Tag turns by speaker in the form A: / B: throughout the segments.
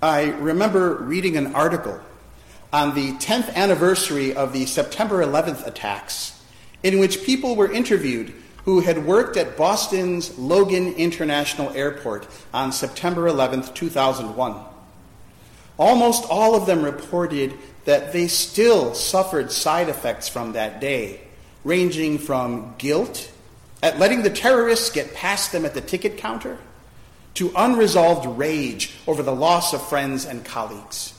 A: I remember reading an article on the 10th anniversary of the September 11th attacks, in which people were interviewed who had worked at Boston's Logan International Airport on September 11th, 2001. Almost all of them reported that they still suffered side effects from that day, ranging from guilt at letting the terrorists get past them at the ticket counter to unresolved rage over the loss of friends and colleagues.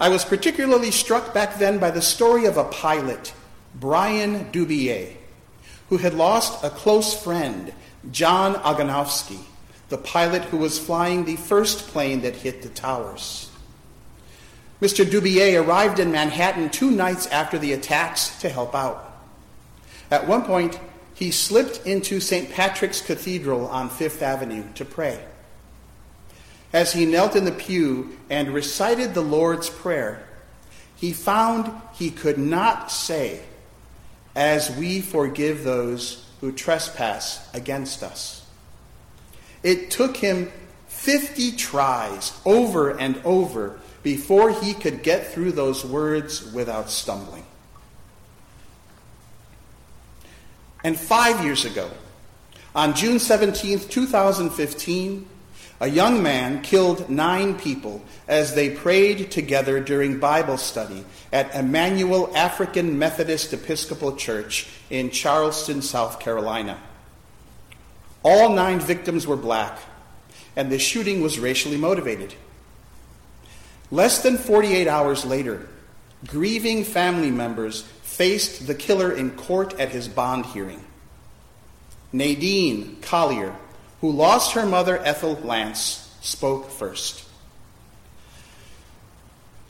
A: I was particularly struck back then by the story of a pilot, Brian Dubier, who had lost a close friend, John Ogonowski, the pilot who was flying the first plane that hit the towers. Mr. Dubier arrived in Manhattan two nights after the attacks to help out. At one point, he slipped into St. Patrick's Cathedral on Fifth Avenue to pray. As he knelt in the pew and recited the Lord's Prayer, he found he could not say, As we forgive those who trespass against us. It took him 50 tries over and over before he could get through those words without stumbling. And five years ago, on June 17, 2015, a young man killed nine people as they prayed together during Bible study at Emanuel African Methodist Episcopal Church in Charleston, South Carolina. All nine victims were black, and the shooting was racially motivated. Less than 48 hours later, grieving family members faced the killer in court at his bond hearing. Nadine Collier, who lost her mother Ethel Lance, spoke first.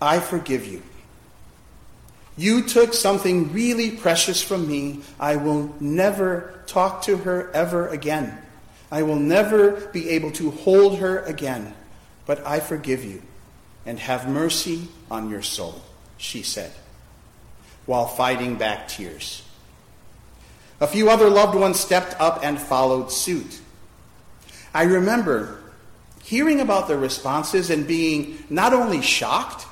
A: I forgive you. You took something really precious from me. I will never talk to her ever again. I will never be able to hold her again. But I forgive you and have mercy on your soul, she said while fighting back tears. A few other loved ones stepped up and followed suit. I remember hearing about their responses and being not only shocked,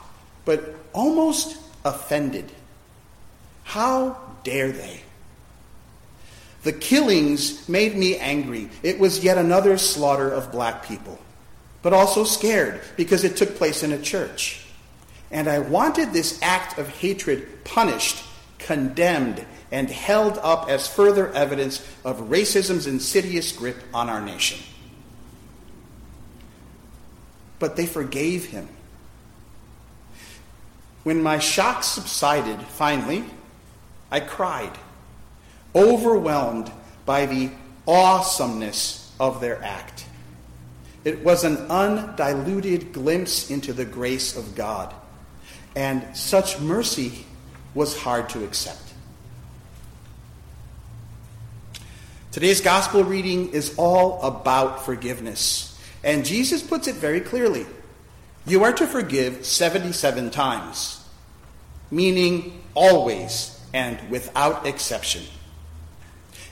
A: but almost offended. How dare they? The killings made me angry. It was yet another slaughter of black people, but also scared because it took place in a church. And I wanted this act of hatred punished, condemned, and held up as further evidence of racism's insidious grip on our nation. But they forgave him. When my shock subsided, finally, I cried, overwhelmed by the awesomeness of their act. It was an undiluted glimpse into the grace of God and such mercy was hard to accept. Today's gospel reading is all about forgiveness. And Jesus puts it very clearly. You are to forgive 77 times, meaning always and without exception.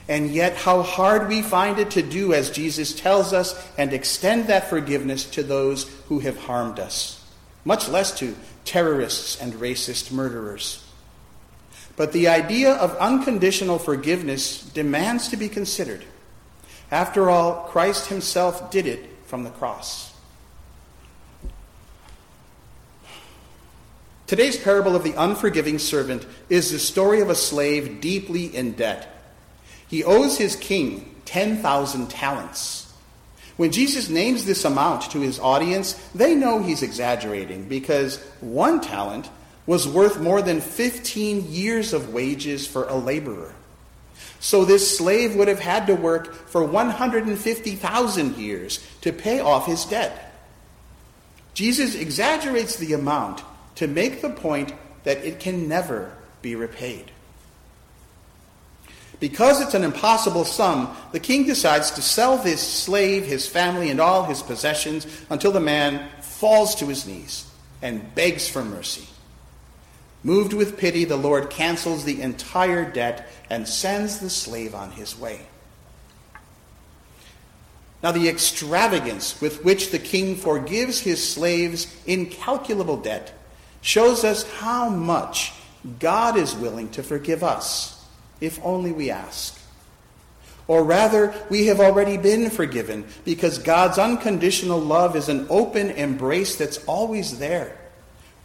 A: And yet, how hard we find it to do as Jesus tells us and extend that forgiveness to those who have harmed us, much less to terrorists and racist murderers. But the idea of unconditional forgiveness demands to be considered. After all, Christ himself did it from the cross. Today's parable of the unforgiving servant is the story of a slave deeply in debt. He owes his king 10,000 talents. When Jesus names this amount to his audience, they know he's exaggerating because one talent was worth more than 15 years of wages for a laborer. So this slave would have had to work for 150,000 years to pay off his debt. Jesus exaggerates the amount to make the point that it can never be repaid. Because it's an impossible sum, the king decides to sell this slave, his family, and all his possessions until the man falls to his knees and begs for mercy. Moved with pity, the Lord cancels the entire debt and sends the slave on his way. Now, the extravagance with which the king forgives his slaves incalculable debt shows us how much God is willing to forgive us, if only we ask. Or rather, we have already been forgiven because God's unconditional love is an open embrace that's always there,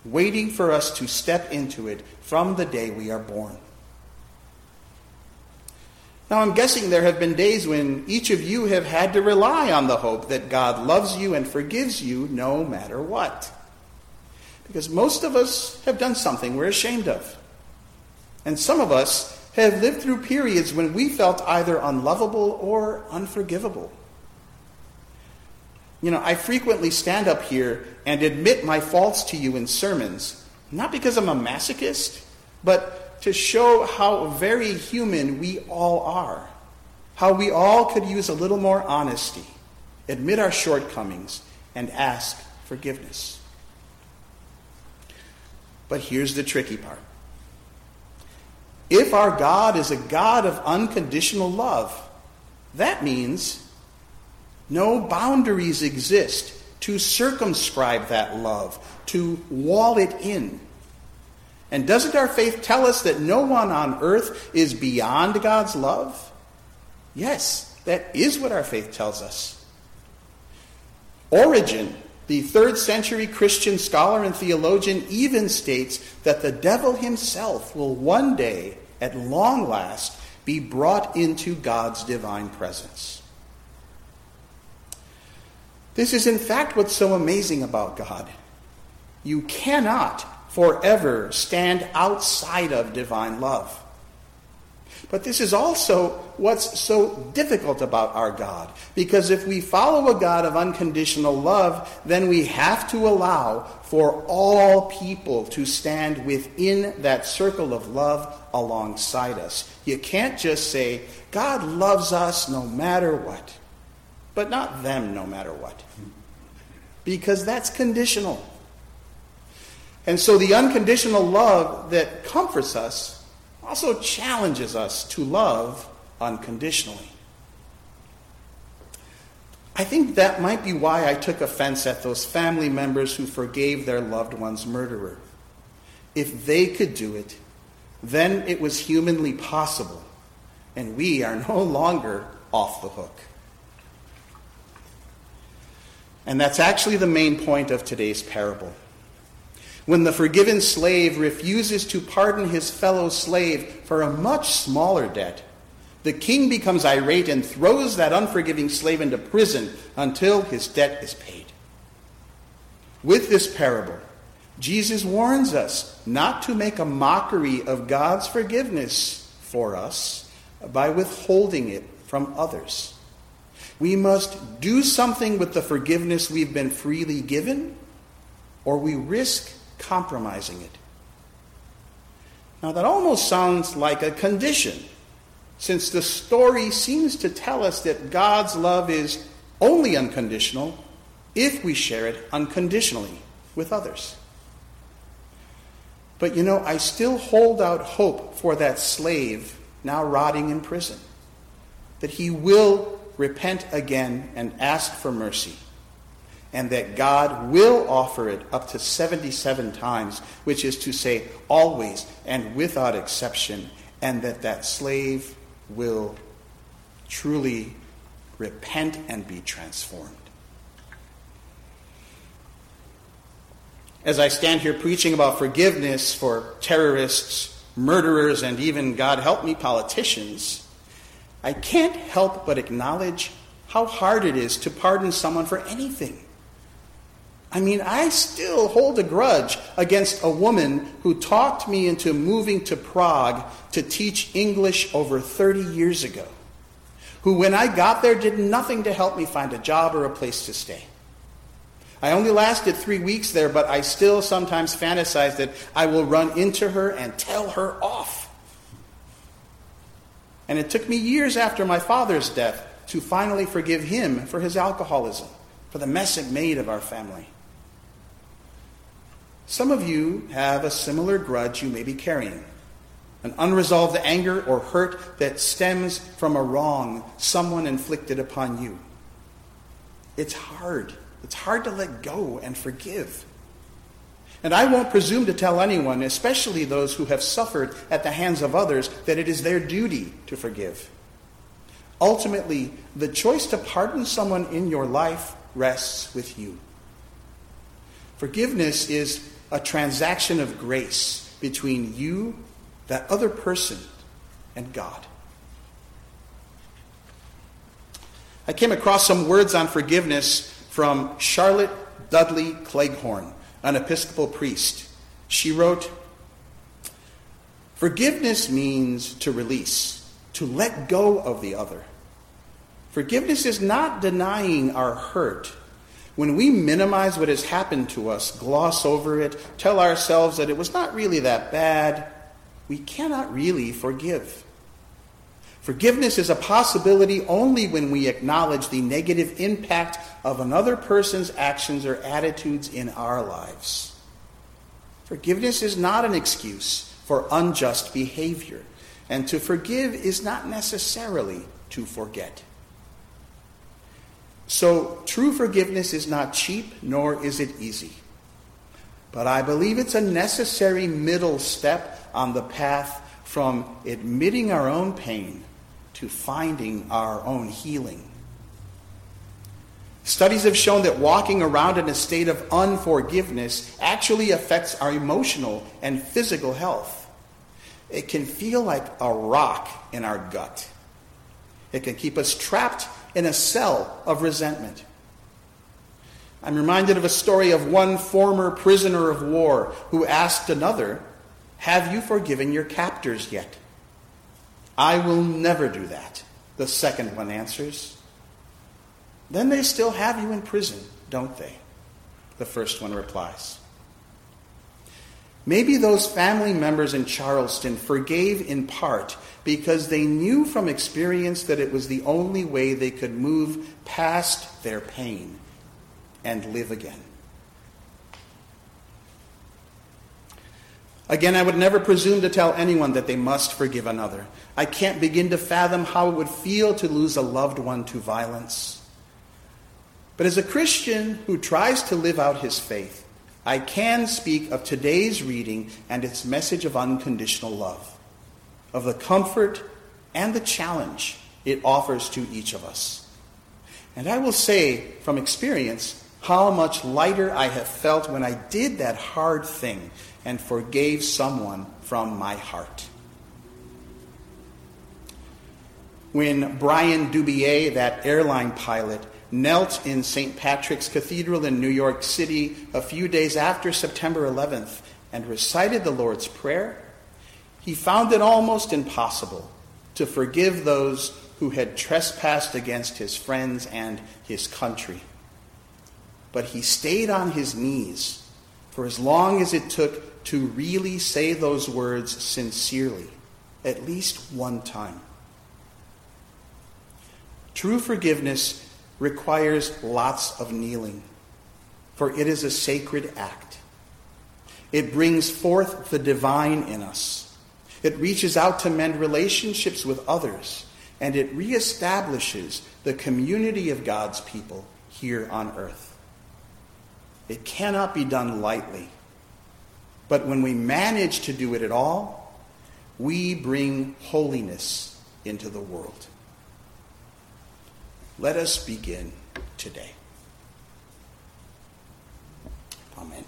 A: waiting for us to step into it from the day we are born. Now, I'm guessing there have been days when each of you have had to rely on the hope that God loves you and forgives you no matter what. Because most of us have done something we're ashamed of. And some of us have lived through periods when we felt either unlovable or unforgivable. You know, I frequently stand up here and admit my faults to you in sermons, not because I'm a masochist, but to show how very human we all are. How we all could use a little more honesty, admit our shortcomings, and ask forgiveness. But here's the tricky part if our God is a God of unconditional love, that means no boundaries exist to circumscribe that love, to wall it in. And doesn't our faith tell us that no one on earth is beyond God's love? Yes, that is what our faith tells us. Origen, the third century Christian scholar and theologian even states that the devil himself will one day, at long last, be brought into God's divine presence. This is, in fact, what's so amazing about God. You cannot forever stand outside of divine love. But this is also what's so difficult about our God. Because if we follow a God of unconditional love, then we have to allow for all people to stand within that circle of love alongside us. You can't just say, God loves us no matter what, but not them no matter what. Because that's conditional. And so the unconditional love that comforts us also challenges us to love unconditionally. I think that might be why I took offense at those family members who forgave their loved one's murderer. If they could do it, then it was humanly possible, and we are no longer off the hook. And that's actually the main point of today's parable. When the forgiven slave refuses to pardon his fellow slave for a much smaller debt, the king becomes irate and throws that unforgiving slave into prison until his debt is paid. With this parable, Jesus warns us not to make a mockery of God's forgiveness for us by withholding it from others. We must do something with the forgiveness we've been freely given, or we risk compromising it. Now, that almost sounds like a condition, since the story seems to tell us that God's love is only unconditional if we share it unconditionally with others. But you know, I still hold out hope for that slave now rotting in prison, that he will repent again and ask for mercy and that God will offer it up to 77 times, which is to say, always and without exception, and that that slave will truly repent and be transformed. As I stand here preaching about forgiveness for terrorists, murderers, and even, God help me, politicians, I can't help but acknowledge how hard it is to pardon someone for anything. I mean, I still hold a grudge against a woman who talked me into moving to Prague to teach English over 30 years ago, who, when I got there, did nothing to help me find a job or a place to stay. I only lasted three weeks there, but I still sometimes fantasize that I will run into her and tell her off. And it took me years after my father's death to finally forgive him for his alcoholism, for the mess it made of our family. Some of you have a similar grudge you may be carrying an unresolved anger or hurt that stems from a wrong someone inflicted upon you. It's hard. It's hard to let go and forgive. And I won't presume to tell anyone, especially those who have suffered at the hands of others, that it is their duty to forgive. Ultimately, the choice to pardon someone in your life rests with you. Forgiveness is a transaction of grace between you, that other person, and God. I came across some words on forgiveness from Charlotte Dudley Cleghorn, an Episcopal priest. She wrote, Forgiveness means to release, to let go of the other. Forgiveness is not denying our hurt. When we minimize what has happened to us, gloss over it, tell ourselves that it was not really that bad, we cannot really forgive. Forgiveness is a possibility only when we acknowledge the negative impact of another person's actions or attitudes in our lives. Forgiveness is not an excuse for unjust behavior, and to forgive is not necessarily to forget. So, true forgiveness is not cheap, nor is it easy. But I believe it's a necessary middle step on the path from admitting our own pain to finding our own healing. Studies have shown that walking around in a state of unforgiveness actually affects our emotional and physical health. It can feel like a rock in our gut. It can keep us trapped in a cell of resentment. I'm reminded of a story of one former prisoner of war who asked another, Have you forgiven your captors yet? I will never do that, the second one answers. Then they still have you in prison, don't they? The first one replies. Maybe those family members in Charleston forgave in part because they knew from experience that it was the only way they could move past their pain and live again. Again, I would never presume to tell anyone that they must forgive another. I can't begin to fathom how it would feel to lose a loved one to violence. But as a Christian who tries to live out his faith, I can speak of today's reading and its message of unconditional love, of the comfort and the challenge it offers to each of us. And I will say from experience how much lighter I have felt when I did that hard thing and forgave someone from my heart. When Brian Dubier, that airline pilot, knelt in St. Patrick's Cathedral in New York City a few days after September 11th and recited the Lord's Prayer, he found it almost impossible to forgive those who had trespassed against his friends and his country. But he stayed on his knees for as long as it took to really say those words sincerely, at least one time. True forgiveness requires lots of kneeling, for it is a sacred act. It brings forth the divine in us. It reaches out to mend relationships with others, and it reestablishes the community of God's people here on earth. It cannot be done lightly. But when we manage to do it at all, we bring holiness into the world. Let us begin today. Amen.